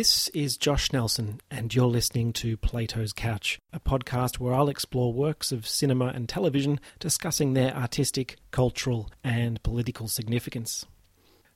This is Josh Nelson, and you're listening to Plato's Couch, a podcast where I'll explore works of cinema and television discussing their artistic, cultural, and political significance.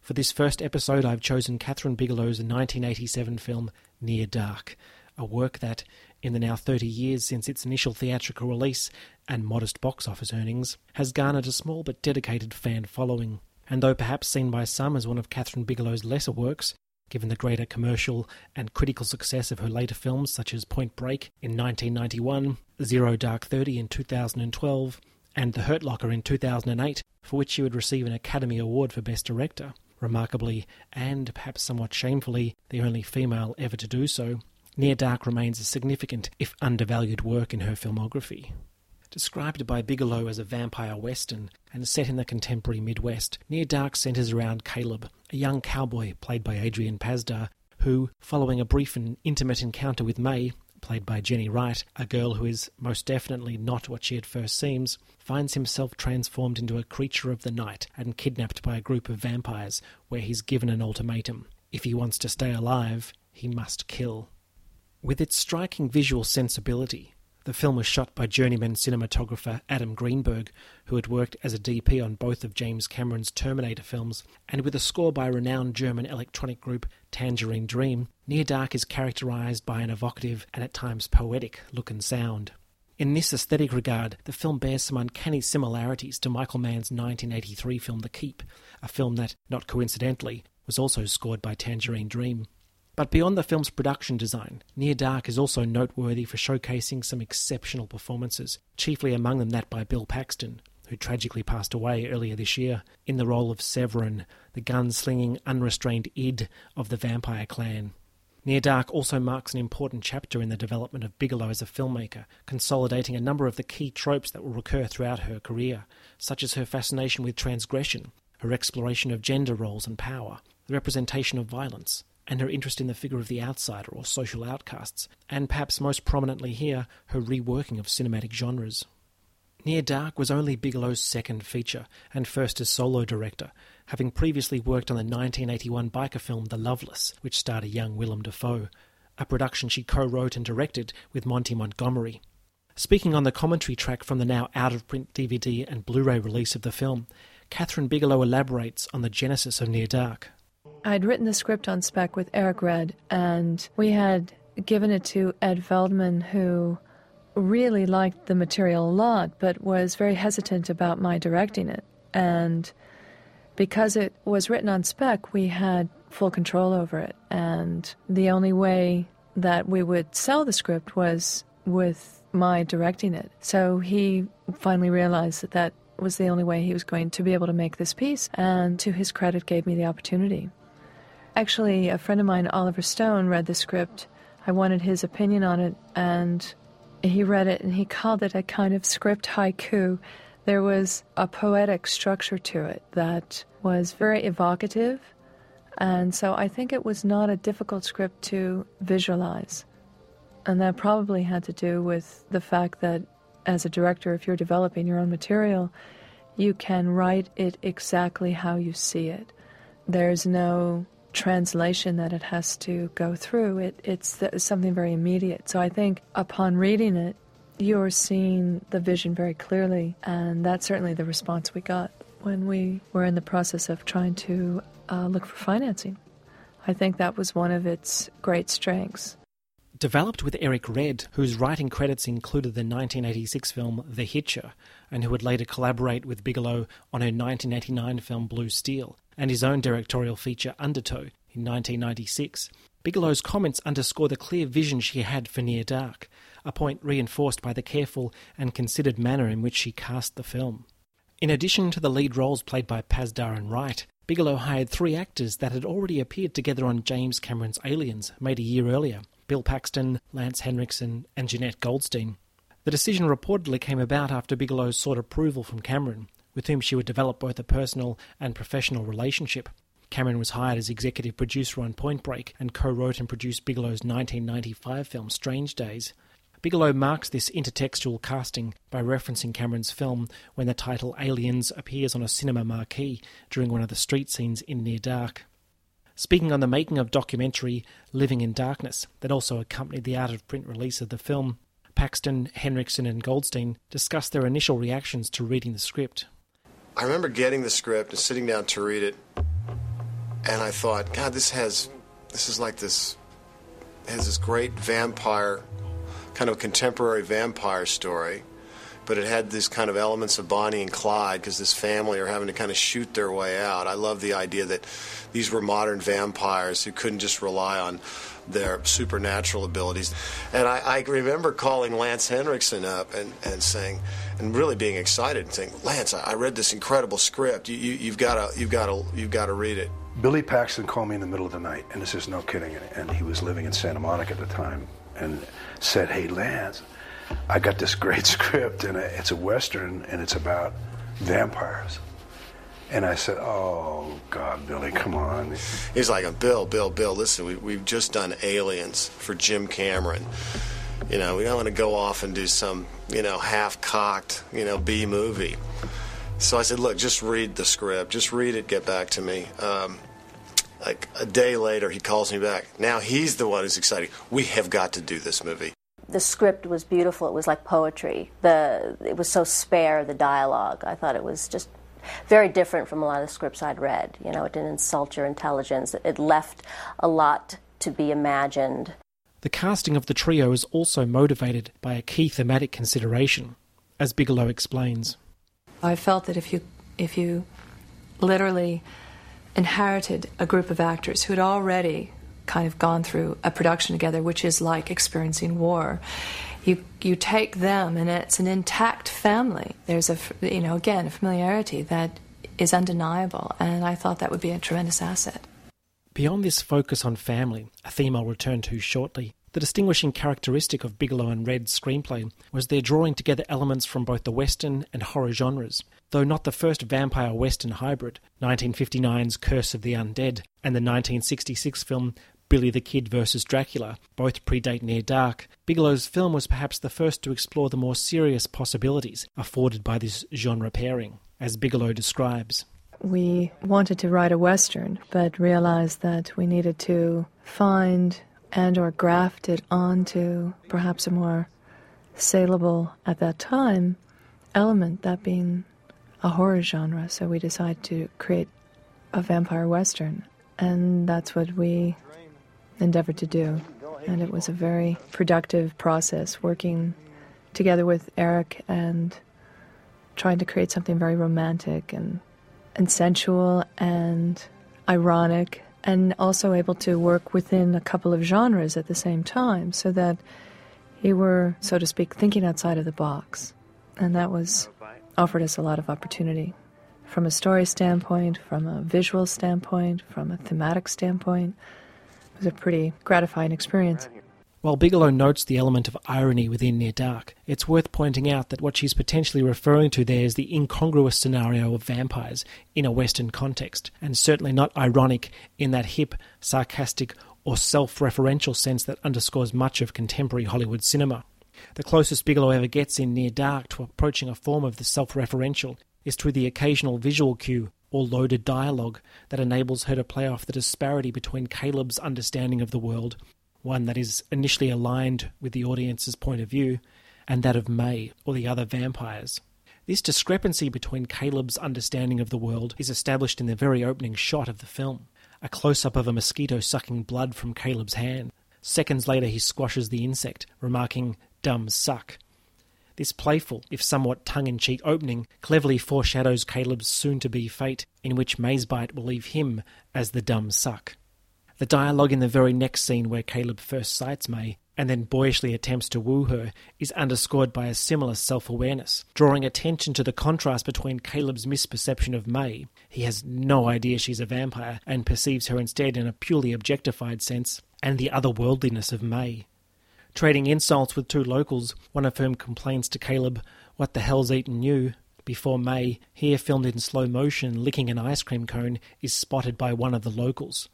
For this first episode, I've chosen Kathryn Bigelow's 1987 film Near Dark, a work that, in the now 30 years since its initial theatrical release and modest box office earnings, has garnered a small but dedicated fan following. And though perhaps seen by some as one of Kathryn Bigelow's lesser works, given the greater commercial and critical success of her later films such as Point Break in 1991, Zero Dark Thirty in 2012, and The Hurt Locker in 2008, for which she would receive an Academy Award for Best Director. Remarkably, and perhaps somewhat shamefully, the only female ever to do so, Near Dark remains a significant, if undervalued, work in her filmography. Described by Bigelow as a vampire western and set in the contemporary Midwest, Near Dark centers around Caleb, a young cowboy played by Adrian Pasdar, who, following a brief and intimate encounter with May, played by Jenny Wright, a girl who is most definitely not what she at first seems, finds himself transformed into a creature of the night and kidnapped by a group of vampires, where he's given an ultimatum. If he wants to stay alive, he must kill. With its striking visual sensibility, the film was shot by journeyman cinematographer Adam Greenberg, who had worked as a DP on both of James Cameron's Terminator films, and with a score by renowned German electronic group Tangerine Dream, Near Dark is characterized by an evocative and at times poetic look and sound. In this aesthetic regard, the film bears some uncanny similarities to Michael Mann's 1983 film The Keep, a film that, not coincidentally, was also scored by Tangerine Dream. But beyond the film's production design, Near Dark is also noteworthy for showcasing some exceptional performances, chiefly among them that by Bill Paxton, who tragically passed away earlier this year, in the role of Severin, the gun-slinging, unrestrained id of the vampire clan. Near Dark also marks an important chapter in the development of Bigelow as a filmmaker, consolidating a number of the key tropes that will recur throughout her career, such as her fascination with transgression, her exploration of gender roles and power, the representation of violence, and her interest in the figure of the outsider or social outcasts, and perhaps most prominently here, her reworking of cinematic genres. Near Dark was only Bigelow's second feature, and first as solo director, having previously worked on the 1981 biker film The Loveless, which starred a young Willem Dafoe, a production she co wrote and directed with Monty Montgomery. Speaking on the commentary track from the now out of print DVD and Blu ray release of the film, Kathryn Bigelow elaborates on the genesis of Near Dark. I'd written the script on spec with Eric Red, and we had given it to Ed Feldman, who really liked the material a lot, but was very hesitant about my directing it. And because it was written on spec, we had full control over it. And the only way that we would sell the script was with my directing it. So he finally realized that that was the only way he was going to be able to make this piece, and to his credit, gave me the opportunity. Actually, a friend of mine, Oliver Stone, read the script. I wanted his opinion on it, and he read it and he called it a kind of script haiku. There was a poetic structure to it that was very evocative, and so I think it was not a difficult script to visualize. And that probably had to do with the fact that, as a director, if you're developing your own material, you can write it exactly how you see it. There's no translation that it has to go through. It, it's th- something very immediate. So I think upon reading it, you're seeing the vision very clearly, and that's certainly the response we got when we were in the process of trying to uh, look for financing. I think that was one of its great strengths. Developed with Eric Red, whose writing credits included the 1986 film The Hitcher, and who would later collaborate with Bigelow on her 1989 film Blue Steel, and his own directorial feature Undertow in 1996, Bigelow's comments underscore the clear vision she had for Near Dark, a point reinforced by the careful and considered manner in which she cast the film. In addition to the lead roles played by Pasdar and Wright, Bigelow hired three actors that had already appeared together on James Cameron's Aliens, made a year earlier Bill Paxton, Lance Henriksen, and Jenette Goldstein. The decision reportedly came about after Bigelow sought approval from Cameron, with whom she would develop both a personal and professional relationship. Cameron was hired as executive producer on Point Break and co wrote and produced Bigelow's 1995 film Strange Days. Bigelow marks this intertextual casting by referencing Cameron's film when the title Aliens appears on a cinema marquee during one of the street scenes in Near Dark. Speaking on the making of documentary Living in Darkness that also accompanied the out of print release of the film, Paxton, Henriksen, and Goldstein discussed their initial reactions to reading the script. I remember getting the script and sitting down to read it, and I thought, God, this has, this is like this, has this great vampire, kind of contemporary vampire story, but it had these kind of elements of Bonnie and Clyde because this family are having to kind of shoot their way out. I love the idea that these were modern vampires who couldn't just rely on their supernatural abilities. And I, I remember calling Lance Henriksen up and, and saying, and really being excited and saying, Lance, I, read this incredible script. You, you, you've got to, you've got to, you've got to read it. Billy Paxton called me in the middle of the night, and this is no kidding. And he was living in Santa Monica at the time, and said, "Hey, Lance, I got this great script, and it's a western, and it's about vampires." And I said, "Oh God, Billy, come on." He's like, "Bill, Bill, Bill, listen, we, we've just done Aliens for Jim Cameron. You know, we don't want to go off and do some, you know, half-cocked, you know, B movie." So I said, "Look, just read the script. Just read it. Get back to me." Um, like a day later, he calls me back. Now he's the one who's excited. We have got to do this movie. The script was beautiful. It was like poetry. The it was so spare. The dialogue. I thought it was just very different from a lot of scripts I'd read. You know, it didn't insult your intelligence. It left a lot to be imagined. The casting of the trio is also motivated by a key thematic consideration, as Bigelow explains. I felt that if you if you literally inherited a group of actors who had already kind of gone through a production together, which is like experiencing war. You you take them, and it's an intact family. There's a you know again a familiarity that is undeniable, and I thought that would be a tremendous asset. Beyond this focus on family, a theme I'll return to shortly, the distinguishing characteristic of Bigelow and Red's screenplay was their drawing together elements from both the Western and horror genres. Though not the first vampire Western hybrid, 1959's Curse of the Undead and the 1966 film Billy the Kid versus Dracula both predate Near Dark, Bigelow's film was perhaps the first to explore the more serious possibilities afforded by this genre pairing, as Bigelow describes. We wanted to write a western, but realized that we needed to find and or graft it onto perhaps a more saleable at that time element, that being a horror genre. So we decided to create a vampire western, and that's what we endeavored to do. And it was a very productive process working together with Eric and trying to create something very romantic and, and sensual and ironic, and also able to work within a couple of genres at the same time so that you were, so to speak, thinking outside of the box. And that was offered us a lot of opportunity from a story standpoint, from a visual standpoint, from a thematic standpoint. Was a pretty gratifying experience. While Bigelow notes the element of irony within Near Dark, it's worth pointing out that what she's potentially referring to there is the incongruous scenario of vampires in a Western context, and certainly not ironic in that hip, sarcastic, or self referential sense that underscores much of contemporary Hollywood cinema. The closest Bigelow ever gets in Near Dark to approaching a form of the self referential is through the occasional visual cue or loaded dialogue that enables her to play off the disparity between Caleb's understanding of the world, one that is initially aligned with the audience's point of view, and that of May or the other vampires. This discrepancy between Caleb's understanding of the world is established in the very opening shot of the film a close up of a mosquito sucking blood from Caleb's hand. Seconds later, he squashes the insect, remarking, Dumb suck. This playful, if somewhat tongue in cheek opening cleverly foreshadows Caleb's soon to be fate, in which May's bite will leave him as the dumb suck. The dialogue in the very next scene where Caleb first sights May and then boyishly attempts to woo her is underscored by a similar self awareness, drawing attention to the contrast between Caleb's misperception of May. He has no idea she's a vampire and perceives her instead in a purely objectified sense, and the otherworldliness of May trading insults with two locals, one of whom complains to Caleb, What the hell's eaten you? Before May, here filmed in slow motion, licking an ice cream cone, is spotted by one of the locals.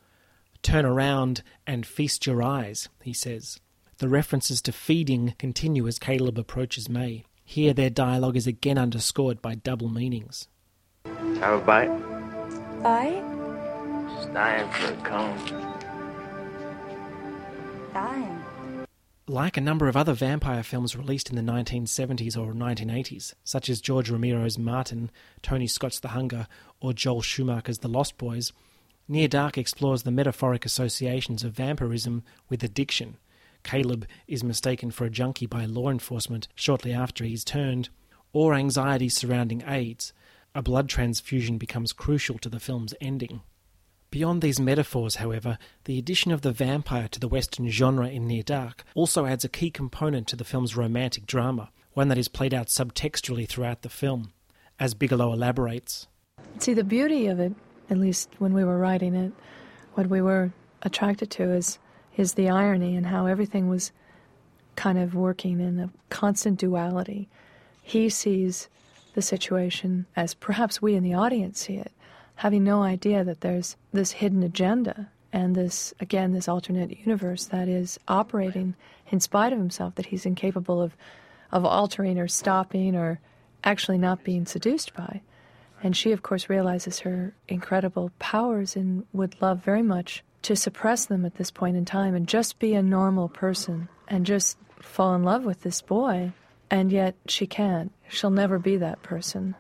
Turn around and feast your eyes, he says. The references to feeding continue as Caleb approaches May. Here, their dialogue is again underscored by double meanings. Have a bite? Bite? Just dying for a cone. Dying. Like a number of other vampire films released in the 1970s or 1980s, such as George Romero's Martin, Tony Scott's The Hunger, or Joel Schumacher's The Lost Boys, Near Dark explores the metaphoric associations of vampirism with addiction. Caleb is mistaken for a junkie by law enforcement shortly after he's turned, or anxiety surrounding AIDS. A blood transfusion becomes crucial to the film's ending. Beyond these metaphors, however, the addition of the vampire to the Western genre in Near Dark also adds a key component to the film's romantic drama, one that is played out subtextually throughout the film. As Bigelow elaborates, See, the beauty of it, at least when we were writing it, what we were attracted to is is the irony and how everything was kind of working in a constant duality. He sees the situation as perhaps we in the audience see it, having no idea that there's this hidden agenda and this again this alternate universe that is operating in spite of himself that he's incapable of of altering or stopping or actually not being seduced by. And she, of course, realizes her incredible powers and would love very much to suppress them at this point in time and just be a normal person and just fall in love with this boy. And yet she can't. She'll never be that person.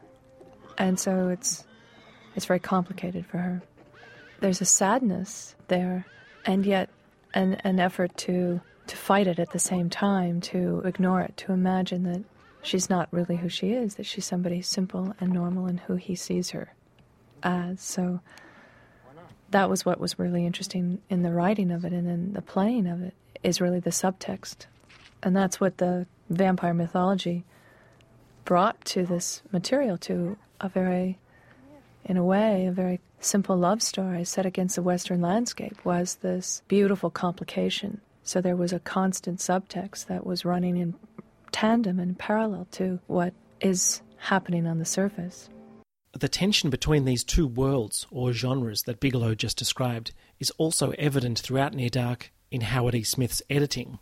And so it's it's very complicated for her. There's a sadness there and yet an an effort to to fight it at the same time, to ignore it, to imagine that she's not really who she is, that she's somebody simple and normal and who he sees her as. So that was what was really interesting in the writing of it and in the playing of it is really the subtext. And that's what the vampire mythology brought to this material to a very in a way a very simple love story set against the western landscape was this beautiful complication so there was a constant subtext that was running in tandem and parallel to what is happening on the surface. The tension between these two worlds or genres that Bigelow just described is also evident throughout Near Dark in Howard E. Smith's editing.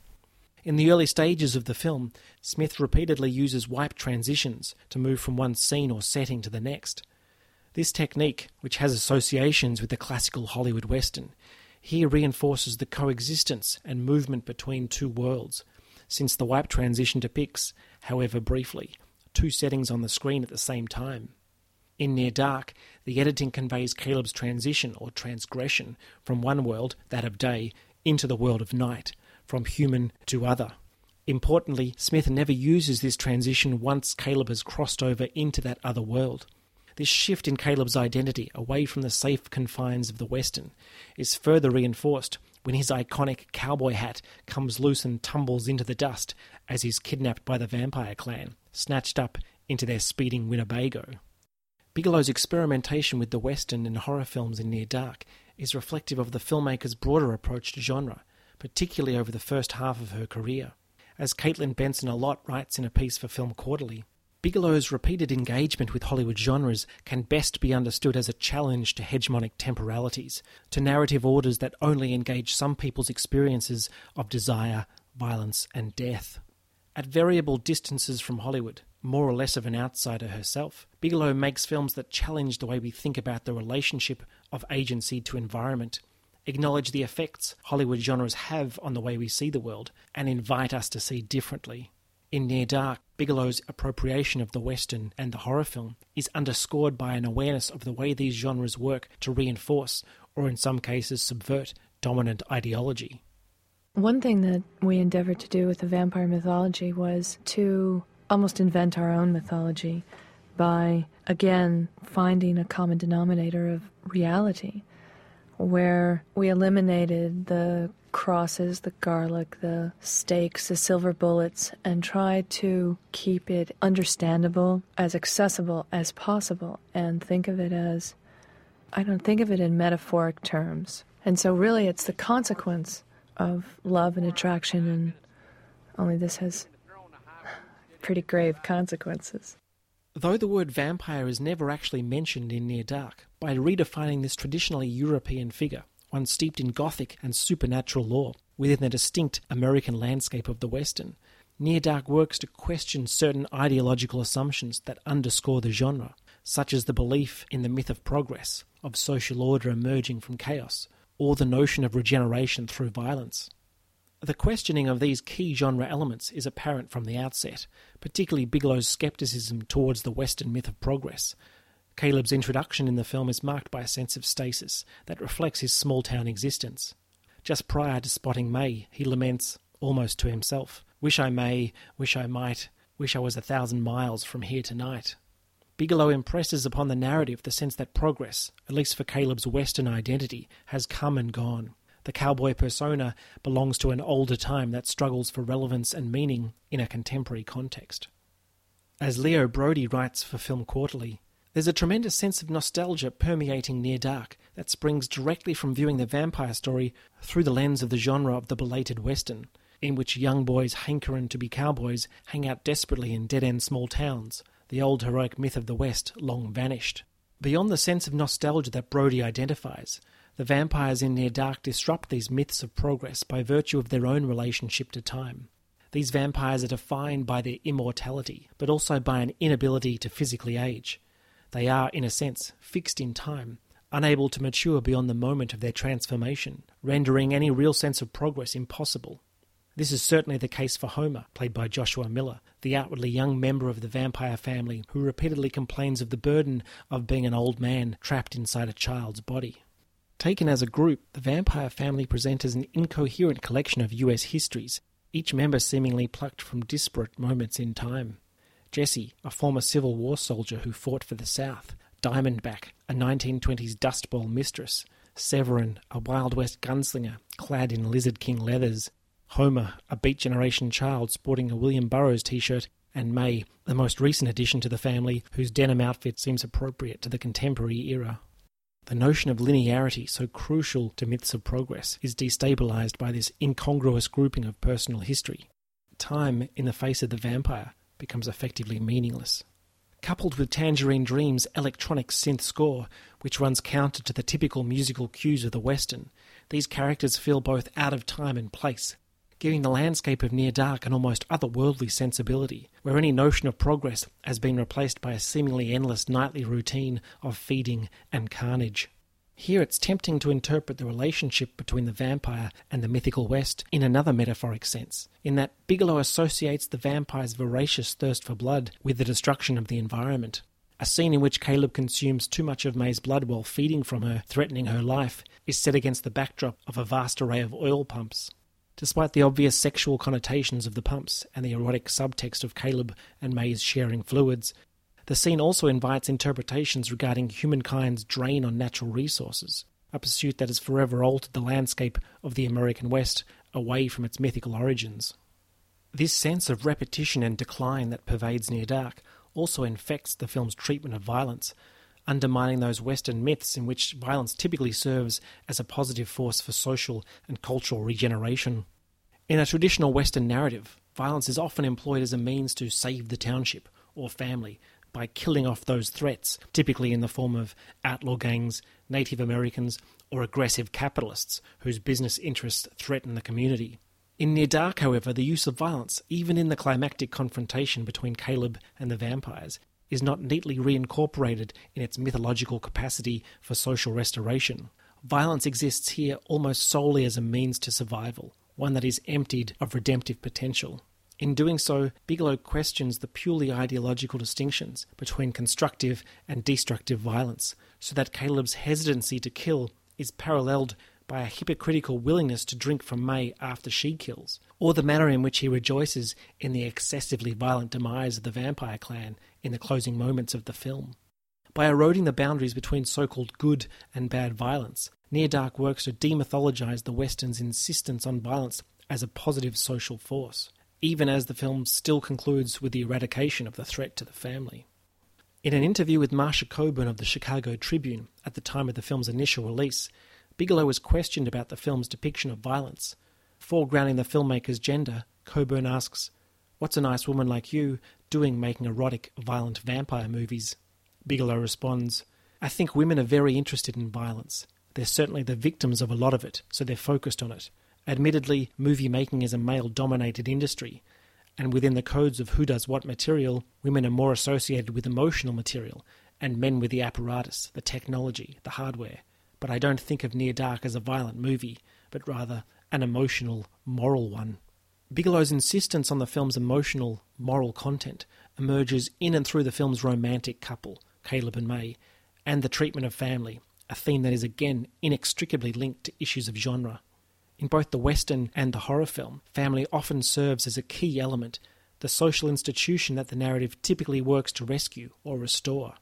In the early stages of the film, Smith repeatedly uses wipe transitions to move from one scene or setting to the next. This technique, which has associations with the classical Hollywood Western, here reinforces the coexistence and movement between two worlds, since the wipe transition depicts, however briefly, two settings on the screen at the same time. In Near Dark, the editing conveys Caleb's transition or transgression from one world, that of day, into the world of night, from human to other. Importantly, Smith never uses this transition once Caleb has crossed over into that other world. This shift in Caleb's identity away from the safe confines of the Western is further reinforced when his iconic cowboy hat comes loose and tumbles into the dust as he's kidnapped by the vampire clan, snatched up into their speeding Winnebago. Bigelow's experimentation with the Western and horror films in Near Dark is reflective of the filmmaker's broader approach to genre, particularly over the first half of her career. As Caetlin Benson Allott writes in a piece for Film Quarterly, Bigelow's repeated engagement with Hollywood genres can best be understood as a challenge to hegemonic temporalities, to narrative orders that only engage some people's experiences of desire, violence, and death. At variable distances from Hollywood, more or less of an outsider herself, Bigelow makes films that challenge the way we think about the relationship of agency to environment, acknowledge the effects Hollywood genres have on the way we see the world, and invite us to see differently. In Near Dark, Bigelow's appropriation of the Western and the horror film is underscored by an awareness of the way these genres work to reinforce, or in some cases subvert, dominant ideology. One thing that we endeavored to do with the vampire mythology was to almost invent our own mythology by, again, finding a common denominator of reality, where we eliminated the crosses, the garlic, the stakes, the silver bullets, and try to keep it understandable, as accessible as possible, and think of it as I don't think of it in metaphoric terms. And so, really, it's the consequence of love and attraction, and only this has pretty grave consequences. Though the word vampire is never actually mentioned in Near Dark, by redefining this traditionally European figure, one steeped in Gothic and supernatural lore, within the distinct American landscape of the Western, Near Dark works to question certain ideological assumptions that underscore the genre, such as the belief in the myth of progress, of social order emerging from chaos, or the notion of regeneration through violence. The questioning of these key genre elements is apparent from the outset, particularly Bigelow's skepticism towards the Western myth of progress. Caleb's introduction in the film is marked by a sense of stasis that reflects his small town existence. Just prior to spotting May, he laments, almost to himself, Wish I may, wish I might, wish I was a thousand miles from here tonight. Bigelow impresses upon the narrative the sense that progress, at least for Caleb's Western identity, has come and gone. The cowboy persona belongs to an older time that struggles for relevance and meaning in a contemporary context. As Leo Braudy writes for Film Quarterly, there's a tremendous sense of nostalgia permeating Near Dark that springs directly from viewing the vampire story through the lens of the genre of the belated Western, in which young boys hankering to be cowboys hang out desperately in dead end small towns, the old heroic myth of the West long vanished. Beyond the sense of nostalgia that Braudy identifies, the vampires in Near Dark disrupt these myths of progress by virtue of their own relationship to time. These vampires are defined by their immortality, but also by an inability to physically age. They are, in a sense, fixed in time, unable to mature beyond the moment of their transformation, rendering any real sense of progress impossible. This is certainly the case for Homer, played by Joshua Miller, the outwardly young member of the vampire family who repeatedly complains of the burden of being an old man trapped inside a child's body. Taken as a group, the vampire family presents an incoherent collection of US histories, each member seemingly plucked from disparate moments in time. Jesse, a former Civil War soldier who fought for the South, Diamondback, a 1920s Dust Bowl mistress, Severin, a Wild West gunslinger clad in Lizard King leathers, Homer, a Beat Generation child sporting a William Burroughs t shirt, and May, the most recent addition to the family, whose denim outfit seems appropriate to the contemporary era. The notion of linearity, so crucial to myths of progress, is destabilized by this incongruous grouping of personal history. Time, in the face of the vampire, becomes effectively meaningless. Coupled with Tangerine Dream's electronic synth score, which runs counter to the typical musical cues of the Western, these characters feel both out of time and place, giving the landscape of Near Dark an almost otherworldly sensibility, where any notion of progress has been replaced by a seemingly endless nightly routine of feeding and carnage. Here it's tempting to interpret the relationship between the vampire and the mythical West in another metaphoric sense, in that Bigelow associates the vampire's voracious thirst for blood with the destruction of the environment. A scene in which Caleb consumes too much of May's blood while feeding from her, threatening her life, is set against the backdrop of a vast array of oil pumps. Despite the obvious sexual connotations of the pumps and the erotic subtext of Caleb and May's sharing fluids, the scene also invites interpretations regarding humankind's drain on natural resources, a pursuit that has forever altered the landscape of the American West away from its mythical origins. This sense of repetition and decline that pervades Near Dark also infects the film's treatment of violence, undermining those Western myths in which violence typically serves as a positive force for social and cultural regeneration. In a traditional Western narrative, violence is often employed as a means to save the township or family by killing off those threats, typically in the form of outlaw gangs, Native Americans, or aggressive capitalists whose business interests threaten the community. In Near Dark, however, the use of violence, even in the climactic confrontation between Caleb and the vampires, is not neatly reincorporated in its mythological capacity for social restoration. Violence exists here almost solely as a means to survival, one that is emptied of redemptive potential. In doing so, Bigelow questions the purely ideological distinctions between constructive and destructive violence, so that Caleb's hesitancy to kill is paralleled by a hypocritical willingness to drink from May after she kills, or the manner in which he rejoices in the excessively violent demise of the vampire clan in the closing moments of the film. By eroding the boundaries between so called good and bad violence, Near Dark works to demythologize the Western's insistence on violence as a positive social force, even as the film still concludes with the eradication of the threat to the family. In an interview with Marsha Coburn of the Chicago Tribune at the time of the film's initial release, Bigelow was questioned about the film's depiction of violence. Foregrounding the filmmaker's gender, Coburn asks, What's a nice woman like you doing making erotic, violent vampire movies? Bigelow responds, I think women are very interested in violence. They're certainly the victims of a lot of it, so they're focused on it. Admittedly, movie making is a male dominated industry, and within the codes of who does what material, women are more associated with emotional material, and men with the apparatus, the technology, the hardware. But I don't think of Near Dark as a violent movie, but rather an emotional, moral one. Bigelow's insistence on the film's emotional, moral content emerges in and through the film's romantic couple, Caleb and May, and the treatment of family, a theme that is again inextricably linked to issues of genre. In both the Western and the horror film, family often serves as a key element, the social institution that the narrative typically works to rescue or restore.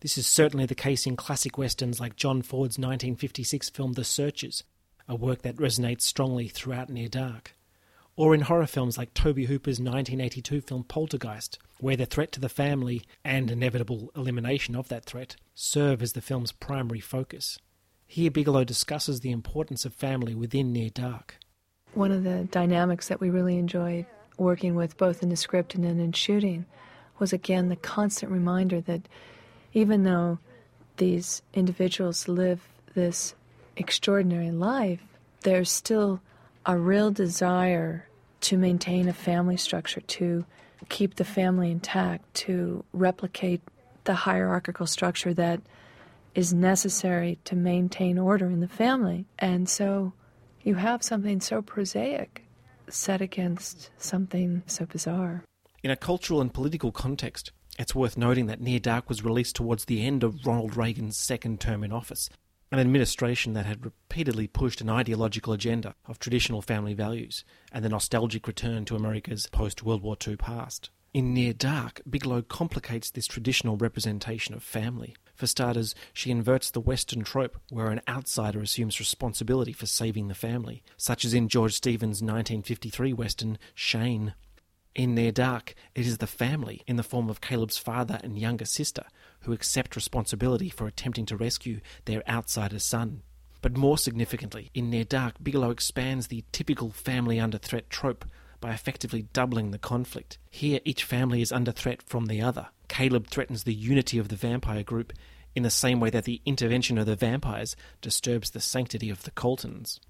This is certainly the case in classic westerns like John Ford's 1956 film The Searchers, a work that resonates strongly throughout Near Dark. Or in horror films like Tobe Hooper's 1982 film Poltergeist, where the threat to the family and inevitable elimination of that threat serve as the film's primary focus. Here, Bigelow discusses the importance of family within Near Dark. One of the dynamics that we really enjoyed working with, both in the script and then in shooting, was again the constant reminder that even though these individuals live this extraordinary life, there's still a real desire to maintain a family structure, to keep the family intact, to replicate the hierarchical structure that is necessary to maintain order in the family. And so you have something so prosaic set against something so bizarre. In a cultural and political context, it's worth noting that Near Dark was released towards the end of Ronald Reagan's second term in office, an administration that had repeatedly pushed an ideological agenda of traditional family values and the nostalgic return to America's post World War II past. In Near Dark, Bigelow complicates this traditional representation of family. For starters, she inverts the Western trope where an outsider assumes responsibility for saving the family, such as in George Stevens' 1953 Western Shane. In Near Dark, it is the family, in the form of Caleb's father and younger sister, who accept responsibility for attempting to rescue their outsider son. But more significantly, in Near Dark, Bigelow expands the typical family under threat trope by effectively doubling the conflict. Here, each family is under threat from the other. Caleb threatens the unity of the vampire group in the same way that the intervention of the vampires disturbs the sanctity of the Coltons.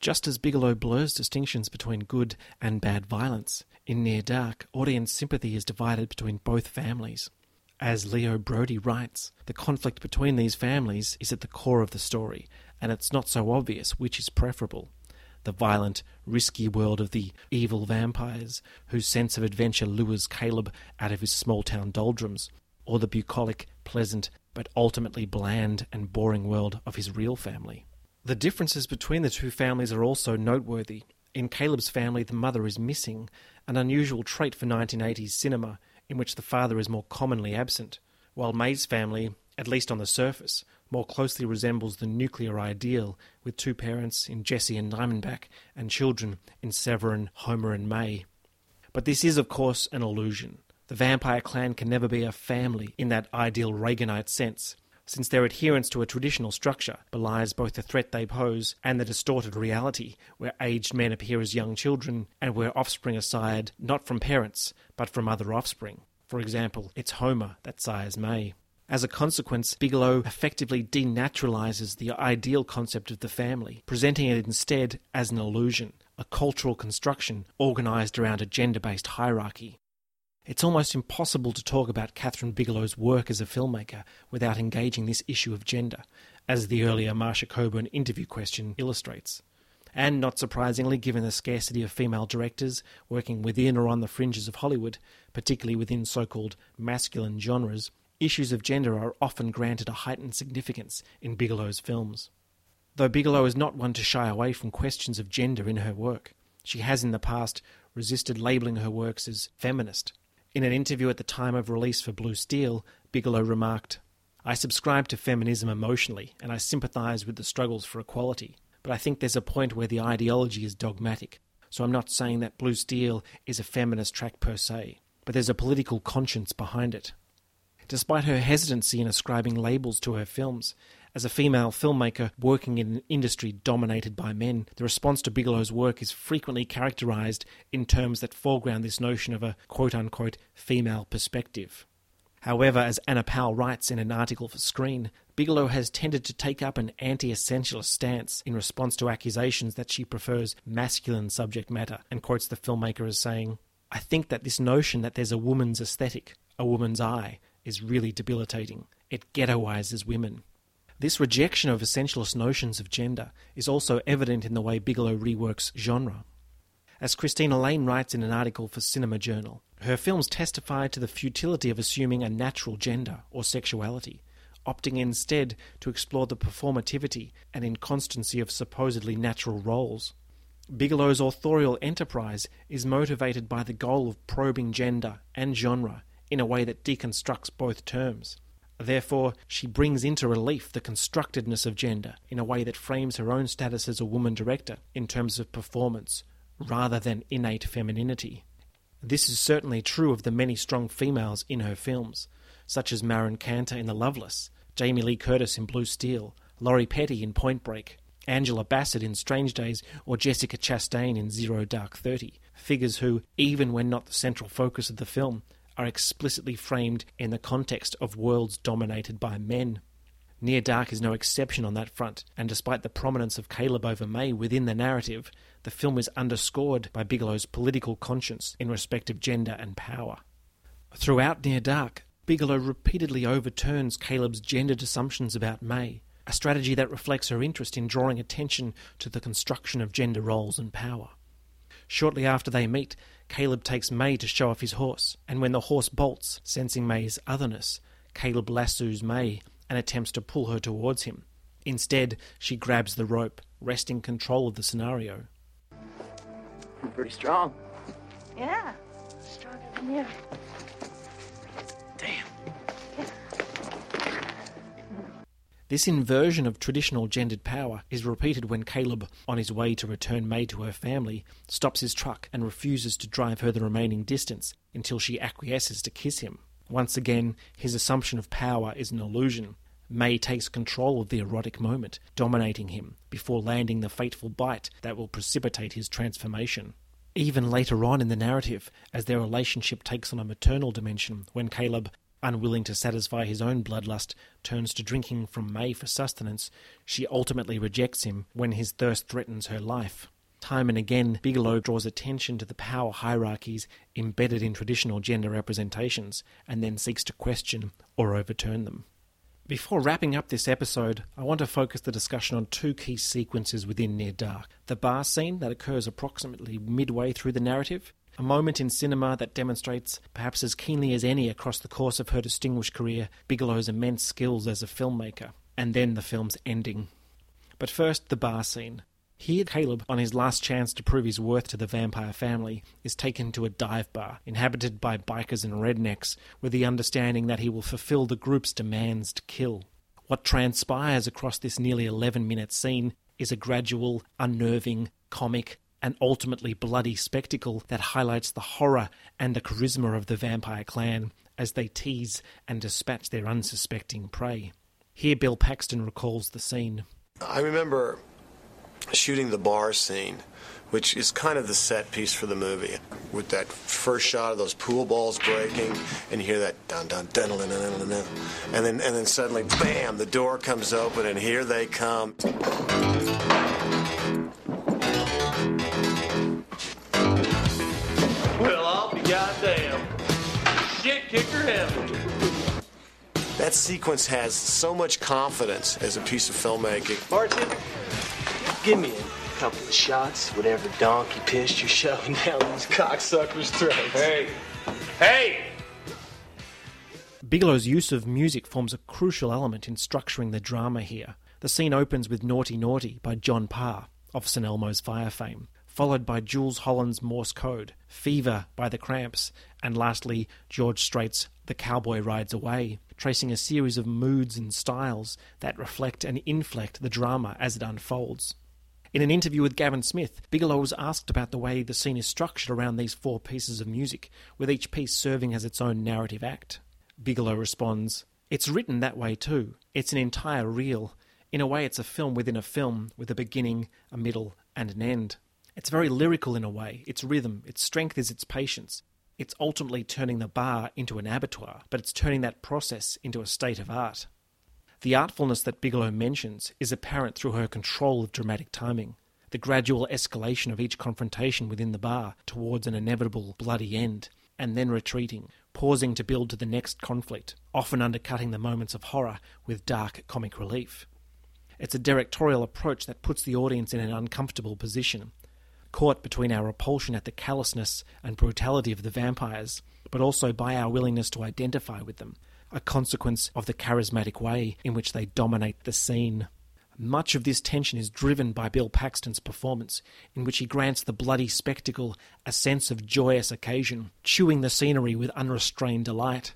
Just as Bigelow blurs distinctions between good and bad violence, in Near Dark, audience sympathy is divided between both families. As Leo Braudy writes, the conflict between these families is at the core of the story, and it's not so obvious which is preferable. The violent, risky world of the evil vampires, whose sense of adventure lures Caleb out of his small town doldrums, or the bucolic, pleasant, but ultimately bland and boring world of his real family. The differences between the two families are also noteworthy. In Caleb's family, the mother is missing, an unusual trait for 1980s cinema, in which the father is more commonly absent, while May's family, at least on the surface, more closely resembles the nuclear ideal, with two parents in Jesse and Diamondback, and children in Severin, Homer, and May. But this is, of course, an illusion. The vampire clan can never be a family in that ideal Reaganite sense, since their adherence to a traditional structure belies both the threat they pose and the distorted reality where aged men appear as young children and where offspring are sired not from parents but from other offspring. For example, it's Homer that sires May. As a consequence, Bigelow effectively denaturalizes the ideal concept of the family, presenting it instead as an illusion, a cultural construction organized around a gender based hierarchy. It's almost impossible to talk about Kathryn Bigelow's work as a filmmaker without engaging this issue of gender, as the earlier Marsha Coburn interview question illustrates. And not surprisingly, given the scarcity of female directors working within or on the fringes of Hollywood, particularly within so called masculine genres, issues of gender are often granted a heightened significance in Bigelow's films. Though Bigelow is not one to shy away from questions of gender in her work, she has in the past resisted labelling her works as feminist in an interview at the time of release for Blue Steel, Bigelow remarked, I subscribe to feminism emotionally and I sympathise with the struggles for equality, but I think there's a point where the ideology is dogmatic, so I'm not saying that Blue Steel is a feminist track per se, but there's a political conscience behind it. Despite her hesitancy in ascribing labels to her films, as a female filmmaker working in an industry dominated by men, the response to Bigelow's work is frequently characterized in terms that foreground this notion of a quote unquote female perspective. However, as Anna Powell writes in an article for Screen, Bigelow has tended to take up an anti essentialist stance in response to accusations that she prefers masculine subject matter, and quotes the filmmaker as saying, I think that this notion that there's a woman's aesthetic, a woman's eye, is really debilitating. it ghettoizes women. This rejection of essentialist notions of gender is also evident in the way Bigelow reworks genre. As Christina Lane writes in an article for Cinema Journal, her films testify to the futility of assuming a natural gender or sexuality, opting instead to explore the performativity and inconstancy of supposedly natural roles. Bigelow's authorial enterprise is motivated by the goal of probing gender and genre in a way that deconstructs both terms. Therefore, she brings into relief the constructedness of gender in a way that frames her own status as a woman director in terms of performance, rather than innate femininity. This is certainly true of the many strong females in her films, such as Marin Kanter in The Loveless, Jamie Lee Curtis in Blue Steel, Lori Petty in Point Break, Angela Bassett in Strange Days, or Jessica Chastain in Zero Dark Thirty, figures who, even when not the central focus of the film, are explicitly framed in the context of worlds dominated by men. Near Dark is no exception on that front, and despite the prominence of Caleb over May within the narrative, the film is underscored by Bigelow's political conscience in respect of gender and power. Throughout Near Dark, Bigelow repeatedly overturns Caleb's gendered assumptions about May, a strategy that reflects her interest in drawing attention to the construction of gender roles and power. Shortly after they meet, Caleb takes May to show off his horse, and when the horse bolts, sensing May's otherness, Caleb lassos May and attempts to pull her towards him. Instead, she grabs the rope, wresting control of the scenario. I'm pretty strong. Yeah, stronger than you. This inversion of traditional gendered power is repeated when Caleb, on his way to return May to her family, stops his truck and refuses to drive her the remaining distance until she acquiesces to kiss him. Once again, his assumption of power is an illusion. May takes control of the erotic moment, dominating him, before landing the fateful bite that will precipitate his transformation. Even later on in the narrative, as their relationship takes on a maternal dimension, when Caleb, unwilling to satisfy his own bloodlust, turns to drinking from May for sustenance, she ultimately rejects him when his thirst threatens her life. Time and again, Bigelow draws attention to the power hierarchies embedded in traditional gender representations and then seeks to question or overturn them. Before wrapping up this episode, I want to focus the discussion on two key sequences within Near Dark the bar scene that occurs approximately midway through the narrative, a moment in cinema that demonstrates, perhaps as keenly as any across the course of her distinguished career, Bigelow's immense skills as a filmmaker, and then the film's ending. But first, the bar scene. Here, Caleb, on his last chance to prove his worth to the vampire family, is taken to a dive bar inhabited by bikers and rednecks with the understanding that he will fulfill the group's demands to kill. What transpires across this nearly 11 minute scene is a gradual, unnerving, comic, and ultimately bloody spectacle that highlights the horror and the charisma of the vampire clan as they tease and dispatch their unsuspecting prey. Here, Bill Paxton recalls the scene. I remember shooting the bar scene, which is kind of the set piece for the movie, with that first shot of those pool balls breaking, and you hear that dun dun dun dun dun dun, dun and then and then suddenly, bam, the door comes open, and here they come. Kicker heaven. That sequence has so much confidence as a piece of filmmaking. Bartender, give me a couple of shots, whatever donkey piss you're shoving down these cocksuckers' throats. Hey, hey! Bigelow's use of music forms a crucial element in structuring the drama here. The scene opens with Naughty Naughty by John Parr of St. Elmo's Fire fame, followed by Jools Holland's Morse Code, Fever by The Cramps, and lastly George Strait's The Cowboy Rides Away, tracing a series of moods and styles that reflect and inflect the drama as it unfolds. In an interview with Gavin Smith, Bigelow was asked about the way the scene is structured around these four pieces of music, with each piece serving as its own narrative act. Bigelow responds, It's written that way too. It's an entire reel. In a way, it's a film within a film, with a beginning, a middle, and an end. It's very lyrical in a way. Its rhythm, its strength is its patience. It's ultimately turning the bar into an abattoir, but it's turning that process into a state of art. The artfulness that Bigelow mentions is apparent through her control of dramatic timing, the gradual escalation of each confrontation within the bar towards an inevitable bloody end, and then retreating, pausing to build to the next conflict, often undercutting the moments of horror with dark comic relief. It's a directorial approach that puts the audience in an uncomfortable position, caught between our repulsion at the callousness and brutality of the vampires, but also by our willingness to identify with them, a consequence of the charismatic way in which they dominate the scene. Much of this tension is driven by Bill Paxton's performance, in which he grants the bloody spectacle a sense of joyous occasion, chewing the scenery with unrestrained delight.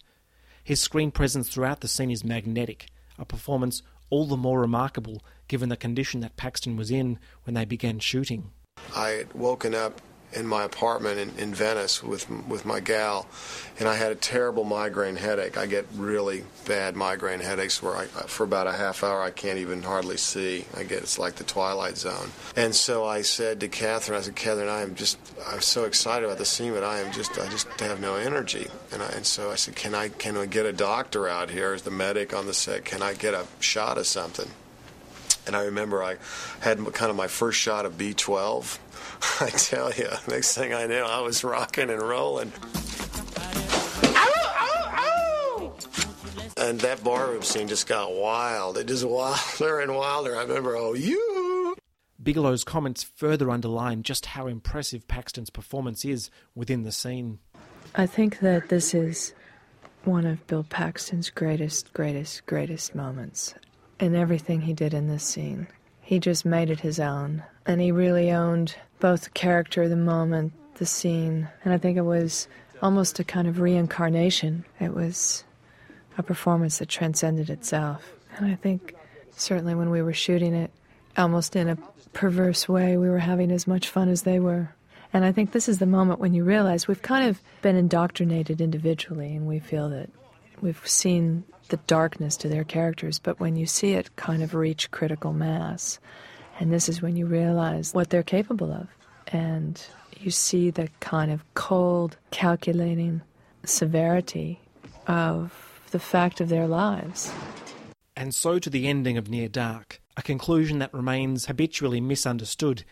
His screen presence throughout the scene is magnetic, a performance all the more remarkable given the condition that Paxton was in when they began shooting. I had woken up in my apartment in, in Venice with with my gal, and I had a terrible migraine headache. I get really bad migraine headaches where I, uh, for about a half hour I can't even hardly see. I get it's like the twilight zone. And so I said to Kathryn, I said, Kathryn, I am just I'm so excited about the scene, but I am just I just have no energy. And I, and so I said, can I can I get a doctor out here? Is the medic on the set? Can I get a shot of something? And I remember I had kind of my first shot of B12 I tell you, next thing I knew, I was rocking and rolling. And that barroom scene just got wild. It just wilder and wilder. I remember, oh, you. Bigelow's comments further underline just how impressive Paxton's performance is within the scene. I think that this is one of Bill Paxton's greatest, greatest, greatest moments in everything he did in this scene. He just made it his own, and he really owned both the character, the moment, the scene, and I think it was almost a kind of reincarnation. It was a performance that transcended itself. And I think certainly when we were shooting it, almost in a perverse way, we were having as much fun as they were. And I think this is the moment when you realize we've kind of been indoctrinated individually and we feel that we've seen the darkness to their characters, but when you see it kind of reach critical mass, and this is when you realize what they're capable of. And you see the kind of cold, calculating severity of the fact of their lives. And so to the ending of Near Dark, a conclusion that remains habitually misunderstood.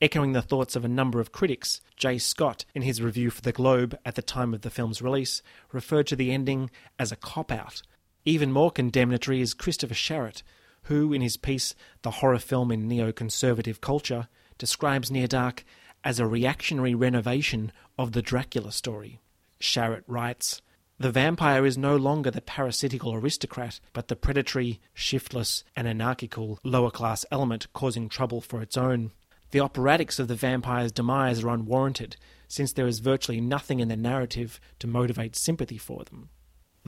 Echoing the thoughts of a number of critics, Jay Scott, in his review for The Globe at the time of the film's release, referred to the ending as a cop out. Even more condemnatory is Christopher Sharrett, who, in his piece The Horror Film in Neoconservative Culture, describes Near Dark as a reactionary renovation of the Dracula story. Sharrett writes, the vampire is no longer the parasitical aristocrat, but the predatory, shiftless, and anarchical lower class element causing trouble for its own. The operatics of the vampire's demise are unwarranted, since there is virtually nothing in the narrative to motivate sympathy for them.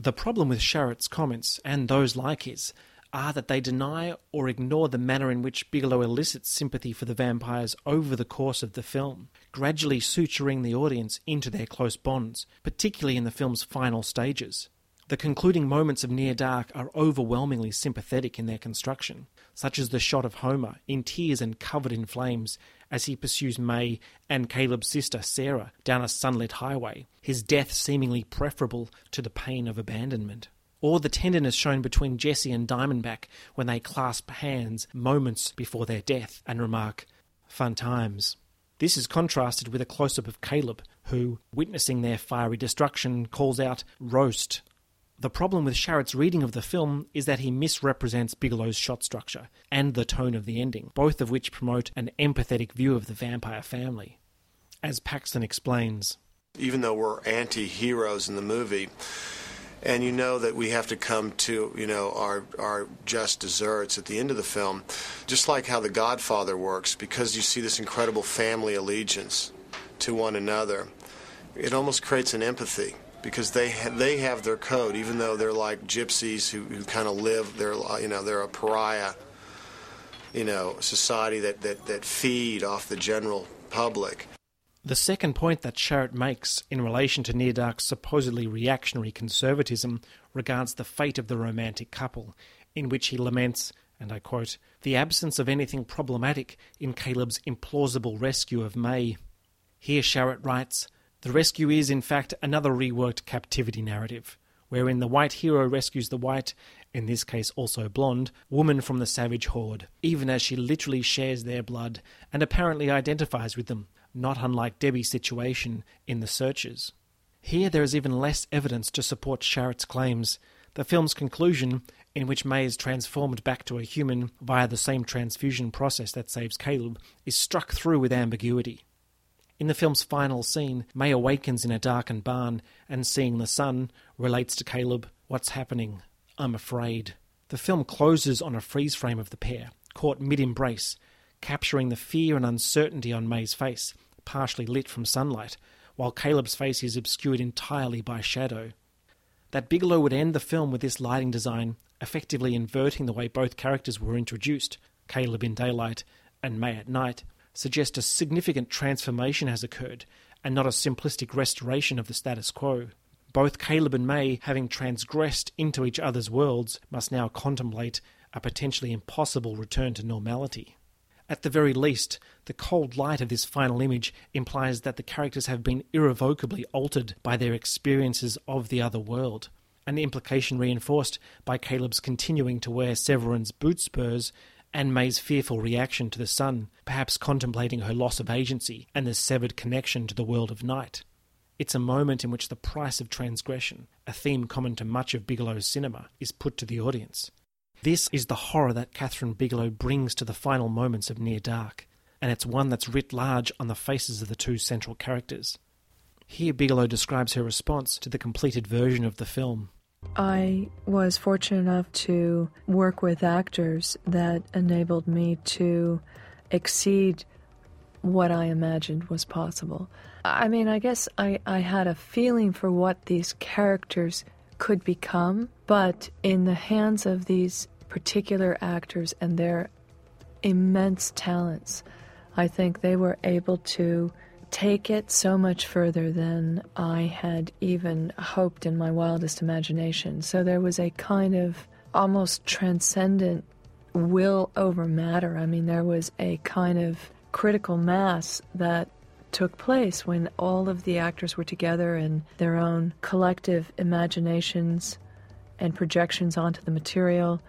The problem with Sharrett's comments, and those like his, are that they deny or ignore the manner in which Bigelow elicits sympathy for the vampires over the course of the film, gradually suturing the audience into their close bonds, particularly in the film's final stages. The concluding moments of Near Dark are overwhelmingly sympathetic in their construction, such as the shot of Homer, in tears and covered in flames, as he pursues May and Caleb's sister Sarah down a sunlit highway, his death seemingly preferable to the pain of abandonment or the tenderness shown between Jesse and Diamondback when they clasp hands moments before their death and remark, Fun times. This is contrasted with a close up of Caleb, who, witnessing their fiery destruction, calls out, Roast. The problem with Sharrett's reading of the film is that he misrepresents Bigelow's shot structure and the tone of the ending, both of which promote an empathetic view of the vampire family. As Paxton explains, even though we're anti heroes in the movie, and you know that we have to come to you know our our just desserts at the end of the film just like how the godfather works because you see this incredible family allegiance to one another it almost creates an empathy because they ha- they have their code even though they're like gypsies who, who kind of live they're you know they're a pariah you know society that, that that feed off the general public the second point that Sharrett makes in relation to Near Dark's supposedly reactionary conservatism regards the fate of the romantic couple, in which he laments, and I quote, the absence of anything problematic in Caleb's implausible rescue of May. Here Sharrett writes, the rescue is, in fact, another reworked captivity narrative, wherein the white hero rescues the white, in this case also blonde, woman from the savage horde, even as she literally shares their blood and apparently identifies with them, not unlike Debbie's situation in The Searchers. Here, there is even less evidence to support Sharrett's claims. The film's conclusion, in which May is transformed back to a human via the same transfusion process that saves Caleb, is struck through with ambiguity. In the film's final scene, May awakens in a darkened barn and, seeing the sun, relates to Caleb, What's happening? I'm afraid. The film closes on a freeze frame of the pair, caught mid embrace, capturing the fear and uncertainty on May's face, partially lit from sunlight, while Caleb's face is obscured entirely by shadow. That Bigelow would end the film with this lighting design, effectively inverting the way both characters were introduced, Caleb in daylight and May at night, suggests a significant transformation has occurred and not a simplistic restoration of the status quo. Both Caleb and May, having transgressed into each other's worlds, must now contemplate a potentially impossible return to normality. At the very least, the cold light of this final image implies that the characters have been irrevocably altered by their experiences of the other world, an implication reinforced by Caleb's continuing to wear Severen's boot spurs and May's fearful reaction to the sun, perhaps contemplating her loss of agency and the severed connection to the world of night. It's a moment in which the price of transgression, a theme common to much of Bigelow's cinema, is put to the audience. This is the horror that Kathryn Bigelow brings to the final moments of Near Dark, and it's one that's writ large on the faces of the two central characters. Here, Bigelow describes her response to the completed version of the film. I was fortunate enough to work with actors that enabled me to exceed what I imagined was possible. I mean, I guess I, I had a feeling for what these characters could become, but in the hands of these particular actors and their immense talents, I think they were able to take it so much further than I had even hoped in my wildest imagination. So there was a kind of almost transcendent will over matter. I mean, there was a kind of critical mass that took place when all of the actors were together and their own collective imaginations and projections onto the material.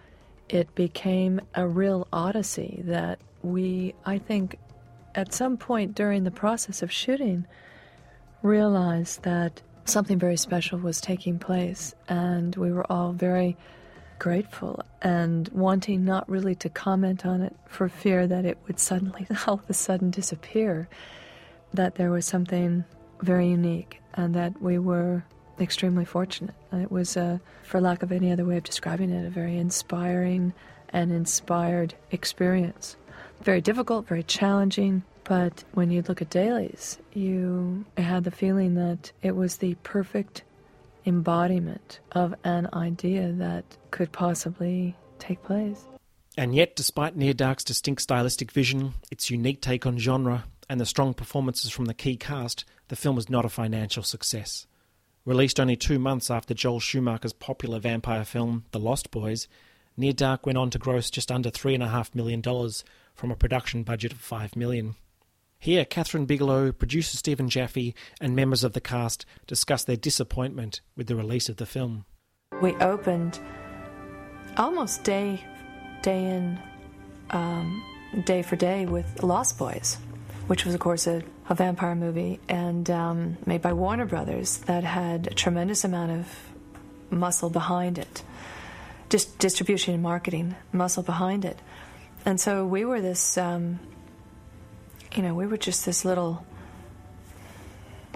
It became a real odyssey that we, I think, at some point during the process of shooting, realized that something very special was taking place, and we were all very grateful and wanting not really to comment on it for fear that it would suddenly, all of a sudden, disappear. That there was something very unique, and that we were extremely fortunate. It was, uh, for lack of any other way of describing it, a very inspiring and inspired experience very difficult, very challenging. But when you look at dailies, you had the feeling that it was the perfect embodiment of an idea that could possibly take place. And yet, despite Near Dark's distinct stylistic vision, its unique take on genre, and the strong performances from the key cast, the film was not a financial success. Released only two months after Joel Schumacher's popular vampire film, The Lost Boys, Near Dark went on to gross just under $3.5 million, from a production budget of 5 million. Here, Kathryn Bigelow, producer Steven Jaffe, and members of the cast discuss their disappointment with the release of the film. We opened almost day, day in, um, day for day with Lost Boys, which was, of course, a, a vampire movie and um, made by Warner Brothers that had a tremendous amount of muscle behind it, just distribution and marketing muscle behind it. And so we were this, um, you know, we were just this little,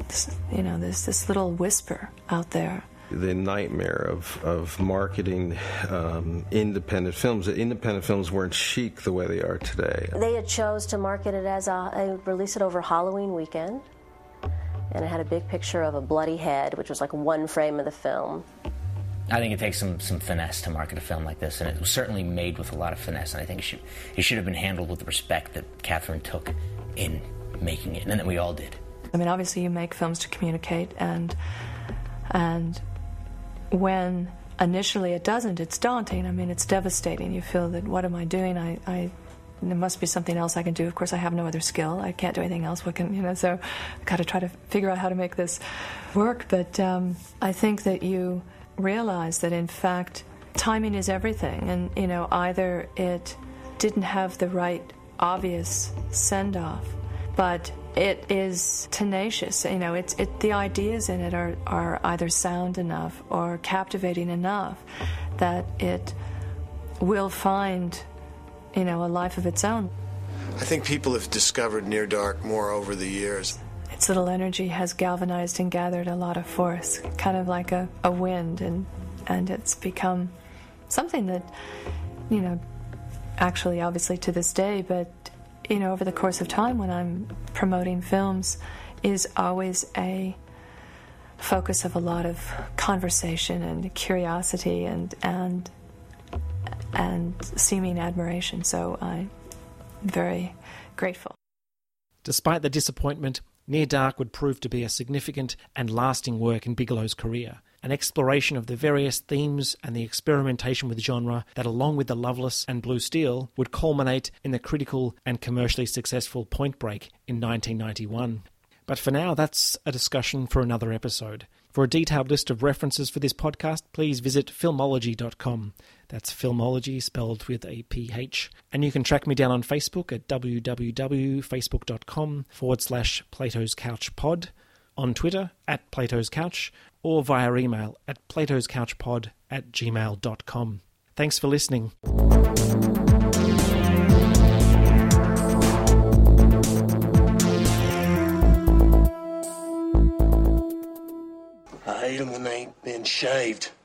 this, you know, this this little whisper out there. The nightmare of of marketing um, independent films. Independent films weren't chic the way they are today. They had chose to market it as a, a release it over Halloween weekend, and it had a big picture of a bloody head, which was like one frame of the film. I think it takes some, some finesse to market a film like this, and it was certainly made with a lot of finesse. And I think it should, it should have been handled with the respect that Kathryn took in making it, and that we all did. I mean, obviously, you make films to communicate, and and when initially it doesn't, it's daunting. I mean, it's devastating. You feel that what am I doing? I, I there must be something else I can do. Of course, I have no other skill. I can't do anything else. What can you know? So, I've got to try to figure out how to make this work. But um, I think that you realize that in fact timing is everything and you know either it didn't have the right obvious send off but it is tenacious. You know, it's it, the ideas in it are, are either sound enough or captivating enough that it will find, you know, a life of its own. I think people have discovered Near Dark more over the years. Its little energy has galvanized and gathered a lot of force, kind of like a, a wind, and and it's become something that, you know, actually, obviously to this day, but you know, over the course of time when I'm promoting films, is always a focus of a lot of conversation and curiosity and and and seeming admiration. So I'm very grateful. Despite the disappointment, Near Dark would prove to be a significant and lasting work in Bigelow's career an exploration of the various themes and the experimentation with genre that, along with The Loveless and Blue Steel, would culminate in the critical and commercially successful Point Break in 1991. But for now, that's a discussion for another episode. For a detailed list of references for this podcast, please visit philmology.com. That's filmology spelled with a PH. And you can track me down on Facebook at www.facebook.com forward slash Plato's Couch Pod, on Twitter at Plato's Couch, or via email at platoscouchpod at gmail.com. Thanks for listening. Them when they been shaved.